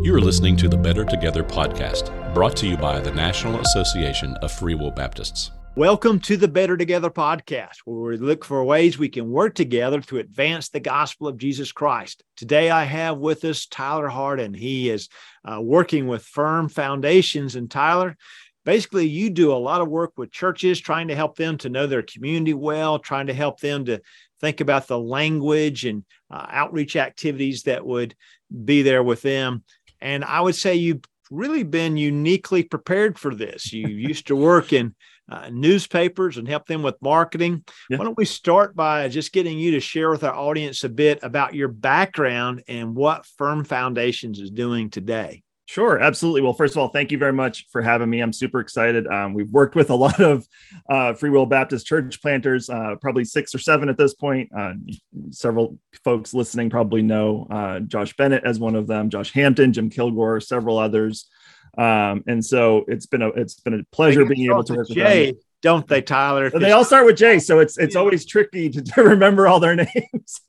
You are listening to the Better Together podcast, brought to you by the National Association of Free Will Baptists. Welcome to the Better Together podcast, where we look for ways we can work together to advance the gospel of Jesus Christ. Today, I have with us Tyler Harden. He is uh, working with Firm Foundations. And Tyler, basically, you do a lot of work with churches, trying to help them to know their community well, trying to help them to think about the language and uh, outreach activities that would be there with them. And I would say you've really been uniquely prepared for this. You used to work in uh, newspapers and help them with marketing. Yeah. Why don't we start by just getting you to share with our audience a bit about your background and what Firm Foundations is doing today? Sure, absolutely. Well, first of all, thank you very much for having me. I'm super excited. Um, we've worked with a lot of uh, Free Will Baptist church planters, uh, probably six or seven at this point. Uh, several folks listening probably know uh, Josh Bennett as one of them, Josh Hampton, Jim Kilgore, several others. Um, and so it's been a it's been a pleasure being able to work with Jay, them. Don't they, Tyler? They all start with J, so it's it's yeah. always tricky to, to, remember all their names.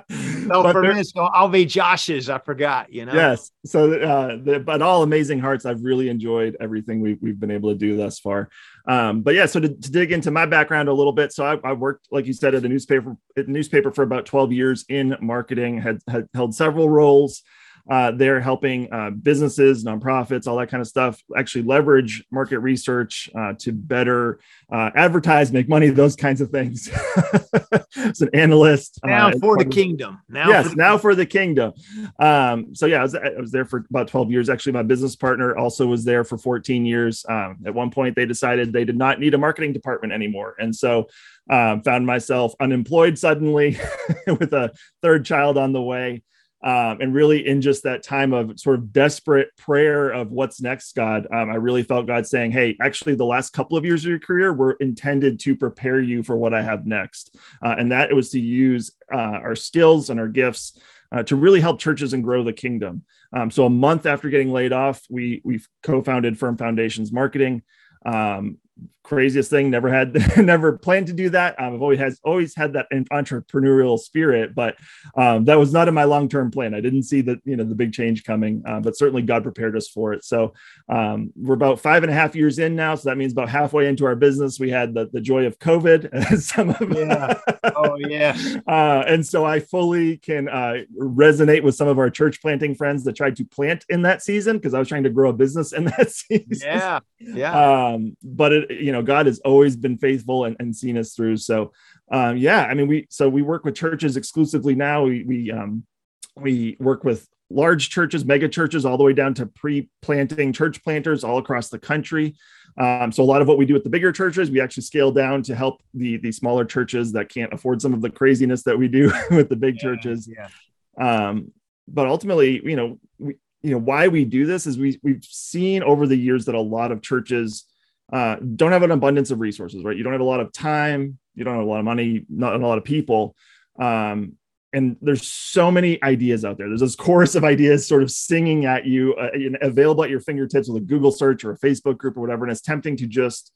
no, for me, so I'll be Josh's. I forgot, you know. Yes. So, uh, the, but all amazing hearts. I've really enjoyed everything we've we've been able to do thus far. Um, but yeah, so to, to, dig into my background a little bit, so I, I, worked, like you said, at a newspaper at a newspaper for about twelve years in marketing. Had had held several roles. Uh, they're helping uh, businesses, nonprofits, all that kind of stuff actually leverage market research uh, to better uh, advertise, make money, those kinds of things. As an analyst. Uh, now for the kingdom. Now yes, for now for the kingdom. Um, so yeah, I was, I was there for about 12 years. Actually, my business partner also was there for 14 years. Um, at one point, they decided they did not need a marketing department anymore. And so um, found myself unemployed suddenly with a third child on the way um, and really in just that time of sort of desperate prayer of what's next god um, i really felt god saying hey actually the last couple of years of your career were intended to prepare you for what i have next. Uh, and that was to use uh, our skills and our gifts uh, to really help churches and grow the kingdom. Um, so a month after getting laid off we we co-founded firm foundations marketing. Um, craziest thing never had never planned to do that. Um, i've always has always had that entrepreneurial spirit but um, that was not in my long-term plan. I didn't see that you know the big change coming uh, but certainly god prepared us for it. So um, we're about five and a half years in now so that means about halfway into our business we had the, the joy of covid some of yeah. Oh yeah. Uh, and so i fully can uh, resonate with some of our church planting friends that tried to plant in that season because i was trying to grow a business in that season. Yeah. Yeah. Um, but it you know God has always been faithful and, and seen us through. So, um, yeah, I mean, we so we work with churches exclusively now. We we um, we work with large churches, mega churches, all the way down to pre-planting church planters all across the country. Um, so a lot of what we do with the bigger churches, we actually scale down to help the the smaller churches that can't afford some of the craziness that we do with the big yeah, churches. Yeah. Um, but ultimately, you know, we, you know why we do this is we we've seen over the years that a lot of churches uh, don't have an abundance of resources, right? You don't have a lot of time, you don't have a lot of money, not a lot of people. Um, and there's so many ideas out there. There's this chorus of ideas sort of singing at you, uh, available at your fingertips with a Google search or a Facebook group or whatever. And it's tempting to just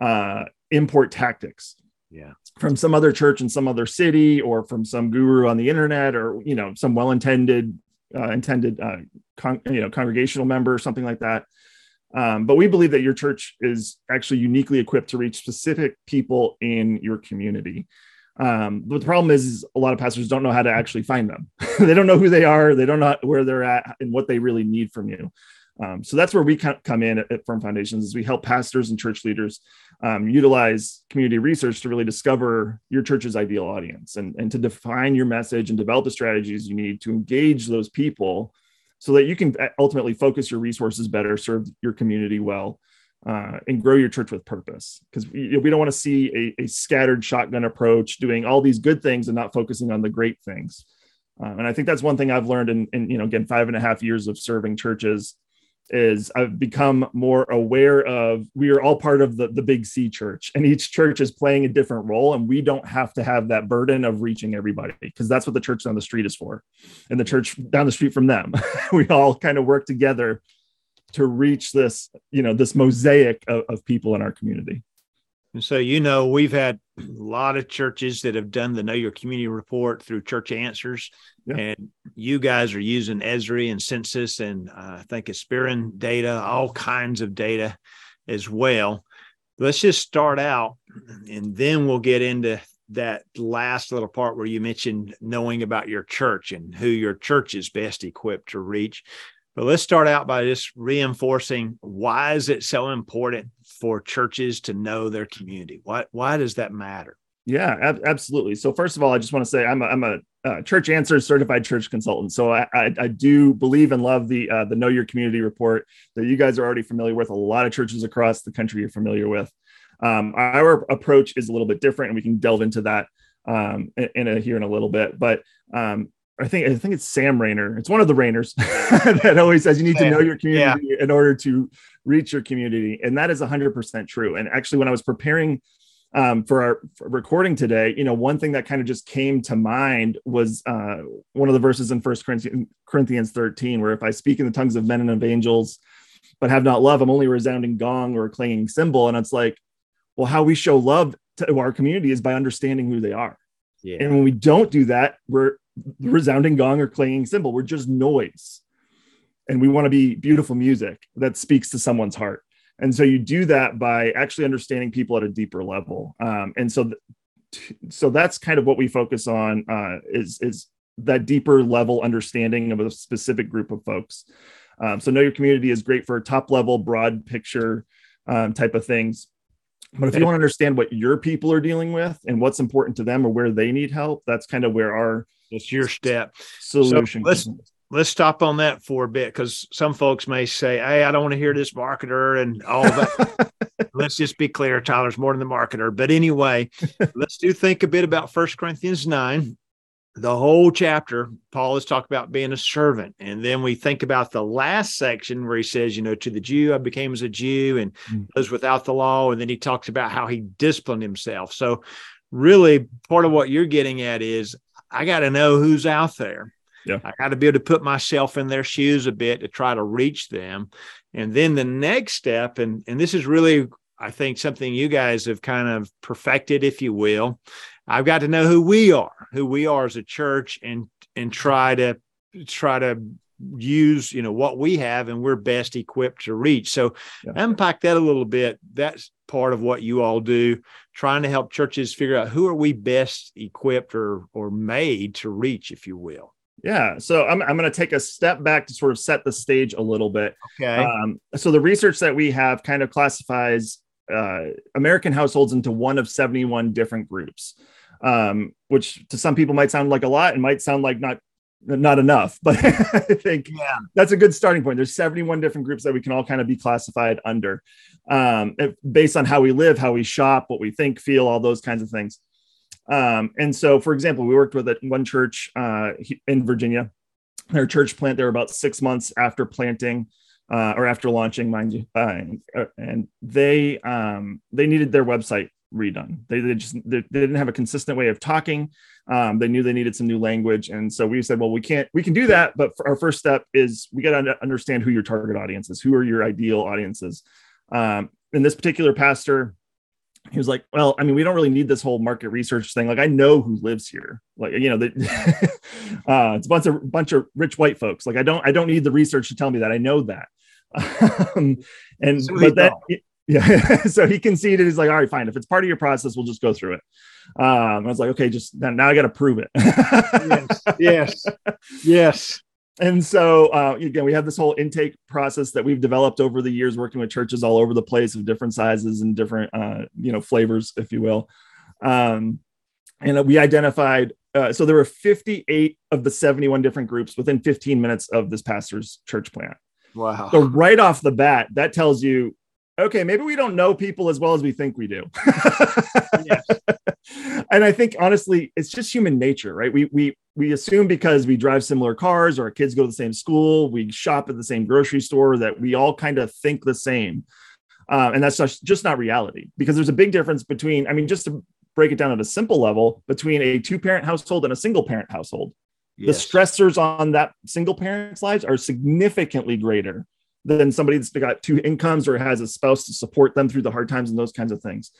uh, import tactics. Yeah. From some other church in some other city or from some guru on the internet or, you know, some well-intended, uh, intended, uh, con- you know, congregational member or something like that. Um, but we believe that your church is actually uniquely equipped to reach specific people in your community. Um, but the problem is, is, a lot of pastors don't know how to actually find them. they don't know who they are. They don't know where they're at and what they really need from you. Um, so that's where we come in at, Firm Foundations is we help pastors and church leaders um, utilize community research to really discover your church's ideal audience and, and to define your message and develop the strategies you need to engage those people so that you can ultimately focus your resources better, serve your community well, uh, and grow your church with purpose. Because we, we, don't want to see a, a, scattered shotgun approach, doing all these good things and not focusing on the great things. Uh, and I think that's one thing I've learned in, in, you know, again, five and a half years of serving churches is I've become more aware of we are all part of the, the big C church and each church is playing a different role and we don't have to have that burden of reaching everybody because that's what the church down the street is for. And the church down the street from them, we all kind of work together to reach this, you know, this mosaic of, of people in our community. And so, you know, we've had a lot of churches that have done the Know Your Community report through Church Answers, yeah. and you guys are using Esri and Census, and uh, I think Experian data, all kinds of data as well. Let's just start out, and then we'll get into that last little part where you mentioned knowing about your church and who your church is best equipped to reach. But let's start out by just reinforcing why is it so important for churches to know their community? Why why does that matter? Yeah, ab- absolutely. So first of all, I just want to say I'm a, I'm a uh, church answers certified church consultant. So I, I, I do believe and love the uh, the Know Your Community report that you guys are already familiar with. A lot of churches across the country you're familiar with. Um, our approach is a little bit different, and we can delve into that um, in, a, here in a little bit. But um, I think I think it's Sam Rainer. It's one of the Rainers that always says you need to know your community yeah. in order to reach your community, and that is 100% true. And actually, when I was preparing um, for our for recording today, you know, one thing that kind of just came to mind was uh, one of the verses in First Corinthians, Corinthians 13, where if I speak in the tongues of men and of angels, but have not love, I'm only a resounding gong or a clanging cymbal. And it's like, well, how we show love to our community is by understanding who they are. Yeah. And when we don't do that, we're the resounding gong or clanging cymbal. We're just noise. And we want to be beautiful music that speaks to someone's heart. And so you do that by actually understanding people at a deeper level. Um, and so, th- so that's kind of what we focus on uh, is, is that deeper level understanding of a specific group of folks. Um, so know your community is great for top level, broad picture um, type of things. But if you want to understand what your people are dealing with and what's important to them or where they need help, that's kind of where our it's your step solution. So let's let's stop on that for a bit because some folks may say, "Hey, I don't want to hear this marketer and all that." let's just be clear, Tyler's more than the marketer. But anyway, let's do think a bit about First Corinthians nine the whole chapter, Paul is talking about being a servant. And then we think about the last section where he says, you know, to the Jew, I became as a Jew and mm. those without the law. And then he talks about how he disciplined himself. So, really, part of what you're getting at is I got to know who's out there. Yeah. I got to be able to put myself in their shoes a bit to try to reach them. And then the next step, and, and this is really, I think, something you guys have kind of perfected, if you will, I've got to know who we are, who we are as a church, and and try to try to use you know what we have and we're best equipped to reach so yeah. unpack that a little bit that's part of what you all do trying to help churches figure out who are we best equipped or or made to reach if you will yeah so i'm, I'm going to take a step back to sort of set the stage a little bit. Okay. Um, so the research that we have kind of classifies uh, american households into one of 71 different groups um, which to some people might sound like a lot and might sound like not not enough but i think yeah. that's a good starting point. There's 71 different groups that we can all kind of be classified under um, based on how we live how we shop what we think feel all those kinds of things um, and so for example we worked with one church uh, in virginia their church plant there about six months after planting uh, or after launching mind you uh, and they um, they needed their website redone. They, they just they, they, didn't have a consistent way of talking. Um, they knew they needed some new language, and so we said, well, we can't we can do that, but our first step is we got to understand who your target audience is. Who are your ideal audiences? Um, and this particular pastor, he was like, well, I mean, we don't really need this whole market research thing. Like, I know who lives here. Like, you know, that uh, it's a bunch of bunch of rich white folks. Like, I don't I don't need the research to tell me that. I know that. um, and so but that yeah. so he conceded. He's like, all right, fine. If it's part of your process, we'll just go through it. Um, I was like, okay, just now I got to prove it. yes. Yes. Yes. And so uh, again, we have this whole intake process that we've developed over the years, working with churches all over the place of different sizes and different, uh, you know, flavors, if you will. Um, and we identified. Uh, so there were 58 of the 71 different groups within 15 minutes of this pastor's church plant. Wow. So right off the bat, that tells you okay, maybe we don't know people as well as we think we do. And I think honestly, it's just human nature, right? We we we assume because we drive similar cars or our kids go to the same school, we shop at the same grocery store that we all kind of think the same. Um, and that's just, just not reality because there's a big difference between, I mean, just to break it down at a simple level, between a two parent household and a single parent household. Yes. The stressors on that single parent's lives are significantly greater than somebody that's got two incomes or has a spouse to support them through the hard times and those kinds of things.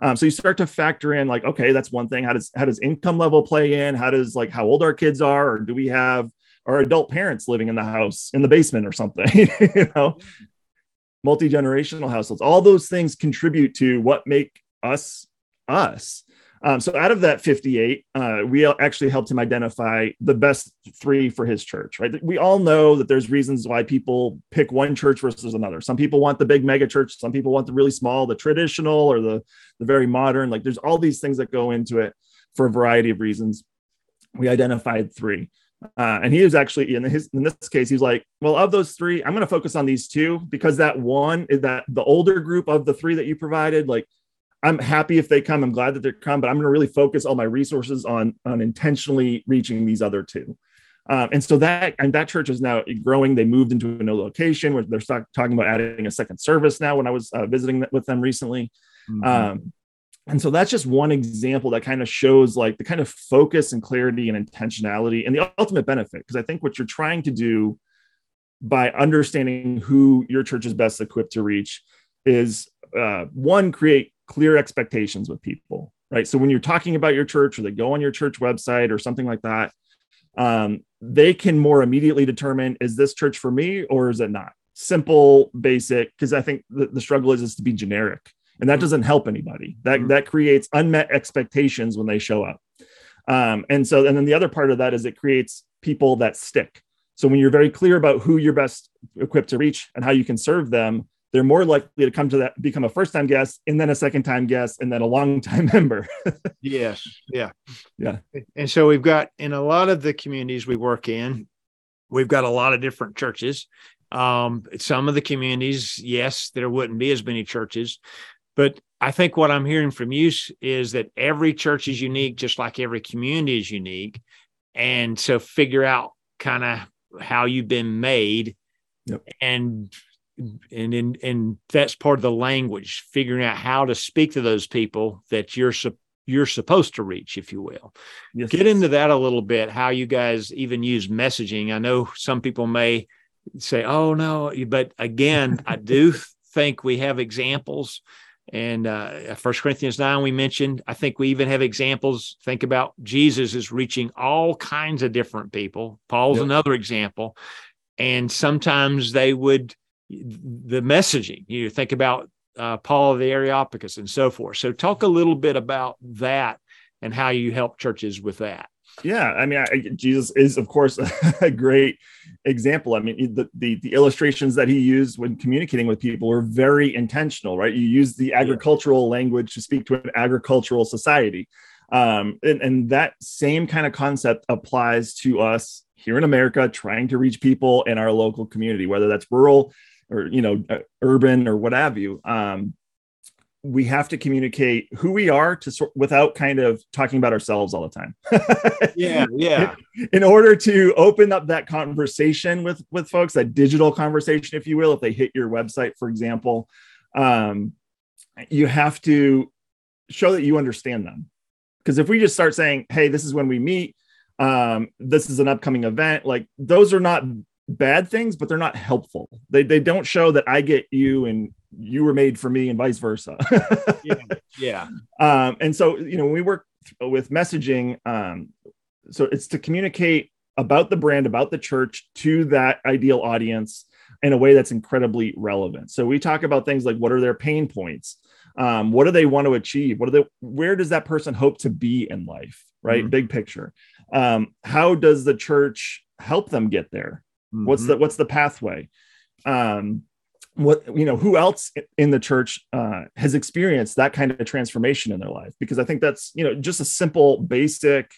Um, so you start to factor in like, okay, that's one thing. How does how does income level play in? How does like how old our kids are, or do we have our adult parents living in the house in the basement or something? you know, multi generational households. All those things contribute to what make us us. Um, so out of that 58, uh, we actually helped him identify the best three for his church, right? We all know that there's reasons why people pick one church versus another. Some people want the big mega church, some people want the really small, the traditional or the, the very modern. Like there's all these things that go into it for a variety of reasons. We identified three. Uh, and he was actually in his in this case, he's like, well, of those three, I'm going to focus on these two because that one is that the older group of the three that you provided, like I'm happy if they come. I'm glad that they're come, but I'm going to really focus all my resources on on intentionally reaching these other two. Um, and so that and that church is now growing. They moved into a new location where they're talking about adding a second service now. When I was uh, visiting with them recently, mm-hmm. um, and so that's just one example that kind of shows like the kind of focus and clarity and intentionality and the ultimate benefit. Because I think what you're trying to do by understanding who your church is best equipped to reach is uh, one create clear expectations with people, right? So when you're talking about your church or they go on your church website or something like that, um, they can more immediately determine is this church for me or is it not? Simple, basic, because I think the, the struggle is, is to be generic and that doesn't help anybody. That mm-hmm. that creates unmet expectations when they show up. Um, and so, and then the other part of that is it creates people that stick. So when you're very clear about who you're best equipped to reach and how you can serve them, they're more likely to come to that become a first time guest and then a second time guest and then a long time member. Yes yeah. Yeah. And so we've got in a lot of the communities we work in we've got a lot of different churches. Um, some of the communities yes there wouldn't be as many churches. But i think what i'm hearing from you is that every church is unique just like every community is unique. And so figure out kind of how you've been made yep. and and in and that's part of the language figuring out how to speak to those people that you're you're supposed to reach if you will. Yes. get into that a little bit how you guys even use messaging. I know some people may say oh no but again i do think we have examples. And uh first corinthians 9 we mentioned i think we even have examples. Think about jesus is reaching all kinds of different people. Paul's yep. another example. And sometimes they would the messaging. You think about uh, Paul of the Areopagus and so forth. So, talk a little bit about that and how you help churches with that. Yeah, I mean, I, Jesus is, of course, a great example. I mean, the, the, the illustrations that he used when communicating with people were very intentional, right? You use the agricultural language to speak to an agricultural society, um, and, and that same kind of concept applies to us here in America, trying to reach people in our local community, whether that's rural or you know uh, urban or what have you um, we have to communicate who we are to sort without kind of talking about ourselves all the time. Yeah yeah. In, in, order to open up that conversation with with folks that digital conversation if you will if they hit your website for example um, you have to show that you understand them. Because if we just start saying hey this is when we meet um, this is an upcoming event like those are not bad things, but they're not helpful. They they don't show that I get you and you were made for me and vice versa. yeah. Yeah. Um, and so you know when we work with messaging, um, so it's to communicate about the brand, about the church to that ideal audience in a way that's incredibly relevant. So we talk about things like what are their pain points, um, what do they want to achieve, what are they, where does that person hope to be in life, right? Mm-hmm. Big picture. Um, how does the church help them get there? Mm-hmm. What's the what's the pathway? Um, what you know who else in the church uh, has experienced that kind of transformation in their life because i think that's you know just a simple basic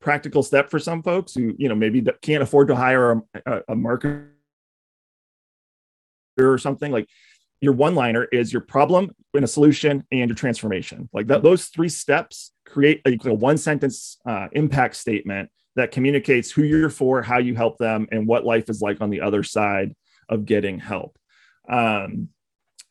practical step for some folks who you know maybe can't afford to hire a, a, a marketer or something like your one liner is your problem and a solution and your transformation like that those three steps create a, a one sentence uh, impact statement that communicates who you're for, how you help them, and what life is like on the other side of getting help. Um,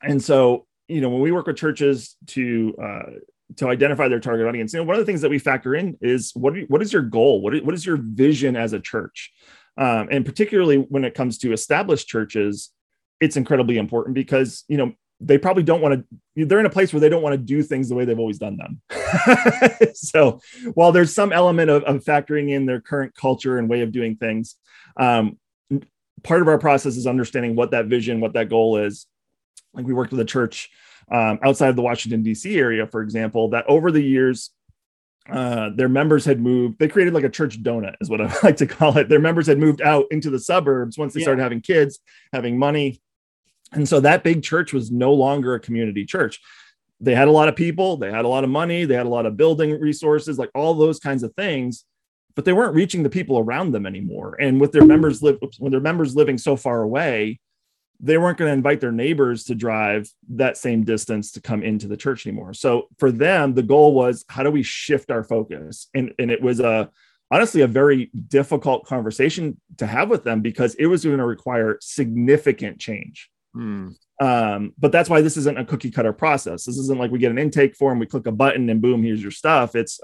and so, you know, when we work with churches to uh, to identify their target audience, you know, one of the things that we factor in is what what is your goal? What is, what is your vision as a church? Um, and particularly when it comes to established churches, it's incredibly important because you know they probably don't want to they're in a place where they don't want to do things the way they've always done them so while there's some element of, of, factoring in their current culture and way of doing things um, part of our process is understanding what that vision what that goal is like we worked with a church um, outside of the washington d.c area for example that over the years uh, their members had moved. They created like a church donut, is what I like to call it. Their members had moved out into the suburbs once they yeah. started having kids, having money, and so that big church was no longer a community church. They had a lot of people, they had a lot of money, they had a lot of building resources, like all those kinds of things, but they weren't reaching the people around them anymore. And with their members live when their members living so far away, they weren't going to invite their neighbors to drive that same distance to come into the church anymore. So for them, the goal was how do we shift our focus? And, and it was a honestly a very difficult conversation to have with them because it was going to require significant change. Hmm. Um, but that's why this isn't a cookie cutter process. This isn't like we get an intake form, we click a button, and boom, here's your stuff. It's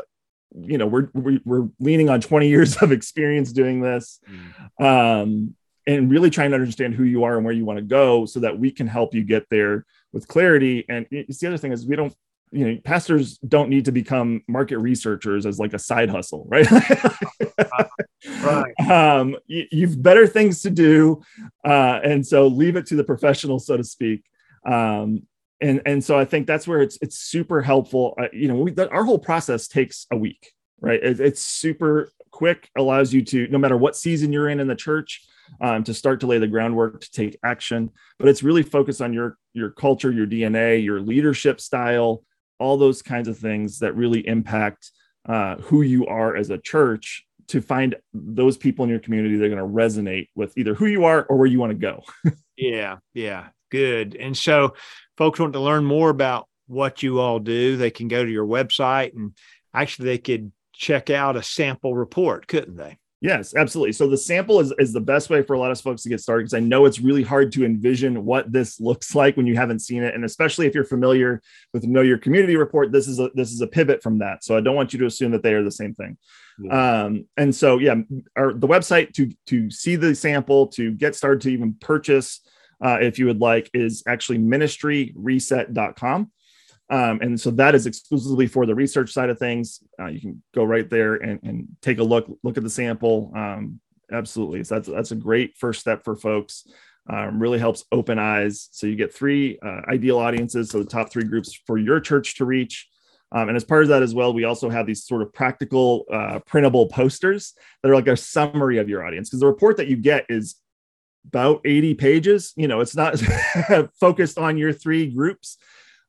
you know we're we're leaning on 20 years of experience doing this, hmm. um, and really trying to understand who you are and where you want to go, so that we can help you get there with clarity. And it's the other thing is we don't you know pastors don't need to become market researchers as like a side hustle right? Right. Um you, you've better things to do uh and so leave it to the professionals so to speak. Um and and so i think that's where it's it's super helpful. Uh, you know we, that, our whole process takes a week right? It, it's super quick allows you to no matter what season you're in in the church um, to start to lay the groundwork to take action. But it's really focused on your your culture your dna your leadership style all those kinds of things that really impact uh, who you are as a church to find those people in your community that are going to resonate with either who you are or where you want to go. yeah, yeah, good. And so, folks want to learn more about what you all do, they can go to your website and actually they could check out a sample report, couldn't they? Yes, absolutely. So the sample is, is the best way for a lot of folks to get started because I know it's really hard to envision what this looks like when you haven't seen it, and especially if you're familiar with Know Your Community report, this is a this is a pivot from that. So I don't want you to assume that they are the same thing. Yeah. Um, and so yeah, our, the website to to see the sample to get started to even purchase uh, if you would like is actually ministryreset.com. Um, and so that is exclusively for the research side of things. Uh, you can go right there and, and, take a look, look at the sample. Um, absolutely. So that's, that's a great first step for folks. Um, really helps open eyes. So you get three uh, ideal audiences. So the top three groups for your church to reach. Um, and as part of that as well, we also have these sort of practical uh, printable posters that are like a summary of your audience because the report that you get is about 80 pages. You know, it's not focused on your three groups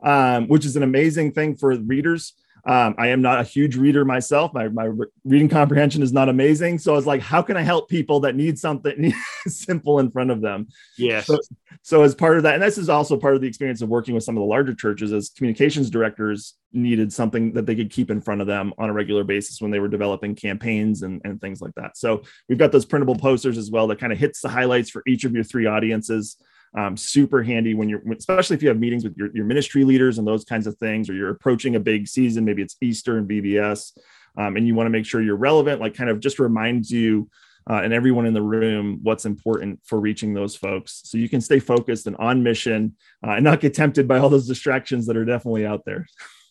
um, which is an amazing thing for readers. Um, I am not a huge reader myself. My, my reading comprehension is not amazing. So I was like, how can I help people that need something simple in front of them? Yes. So, so, as part of that, and this is also part of the experience of working with some of the larger churches as communications directors needed something that they could keep in front of them on a regular basis when they were developing campaigns and, and things like that. So we've got those printable posters as well that kind of hits the highlights for each of your three audiences um, super handy when you're especially if you have meetings with your, your ministry leaders and those kinds of things or you're approaching a big season maybe it's easter and VBS um, and you want to make sure you're relevant like kind of just reminds you uh, and everyone in the room what's important for reaching those folks. So you can stay focused and on mission uh, and not get tempted by all those distractions that are definitely out there.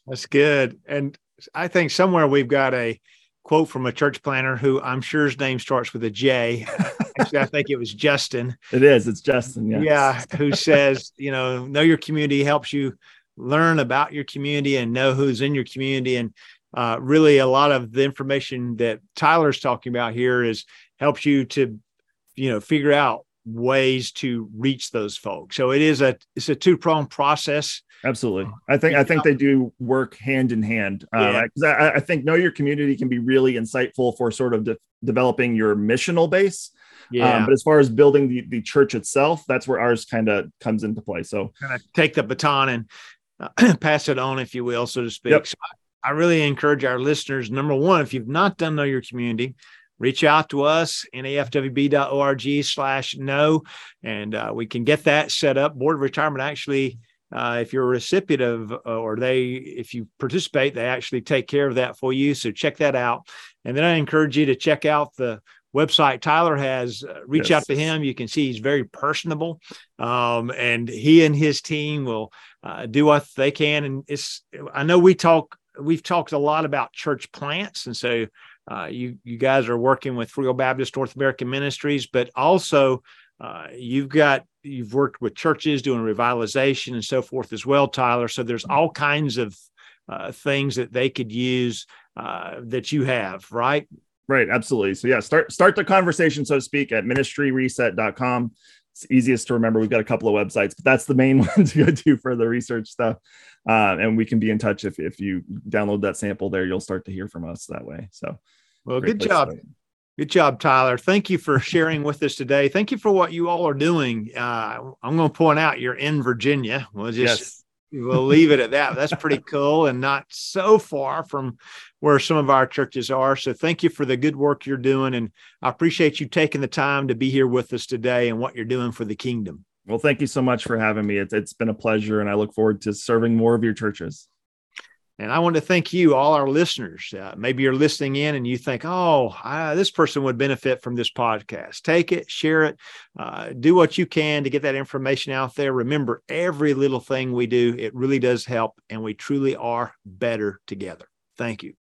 That's good. And i think somewhere we've got a quote from a church planner who i'm sure his name starts with a j Actually, I think it was Justin. It is. It's Justin. Yeah. Yeah. Who says, you know, know your community helps you learn about your community and know who's in your community. And uh, really, a lot of the information that Tyler's talking about here is helps you to, you know, figure out ways to reach those folks. So it is a it's a two pronged process. Absolutely, I think I think they do work hand in hand. Uh, yeah. I, I, think know your community can be really insightful for sort of de- developing your missional base. Um, yeah. Um, but as far as building the, the church itself, that's where ours kind of comes into play. So kind of take the baton and uh, pass it on, if you will, so to speak. Yep. So I, I really encourage our listeners. Number one, if you've not done know your community, reach out to us nafwb.org slash know and uh, we can get that set up board of retirement actually uh, if you're a recipient of uh, or they if you participate they actually take care of that for you so check that out and then i encourage you to check out the website. Tyler has uh, reach yes. out to him. You can see he's very personable, um, and he and his team will uh, do what they can. And it's I know we talk we've talked a lot about church plants, and so uh, you you guys are working with Will Baptist North American Ministries, but also uh, you've got you've worked with churches doing revitalization and so forth as well, Tyler. So there's all kinds of uh, things that they could use uh, that you have, right? Right, absolutely. So yeah, start start the conversation, so to speak, at ministryreset.com. It's easiest to remember. We've got a couple of websites, but that's the main one to go to for the research stuff. Uh, and we can be in touch if if you download that sample there, you'll start to hear from us that way. So, well, good job. Good job, Tyler. Thank you for sharing with us today. Thank you for what you all are doing. Uh, I'm going to point out you're in Virginia. We'll just yes we'll leave it at that. That's pretty cool and not so far from where some of our churches are. So thank you for the good work you're doing. And I appreciate you taking the time to be here with us today and what you're doing for the kingdom. Well, thank you so much for having me. It's, it's been a pleasure, and I look forward to serving more of your churches. And I want to thank you, all our listeners. Uh, maybe you're listening in and you think, oh, I, this person would benefit from this podcast. Take it, share it, uh, do what you can to get that information out there. Remember, every little thing we do, it really does help, and we truly are better together. Thank you.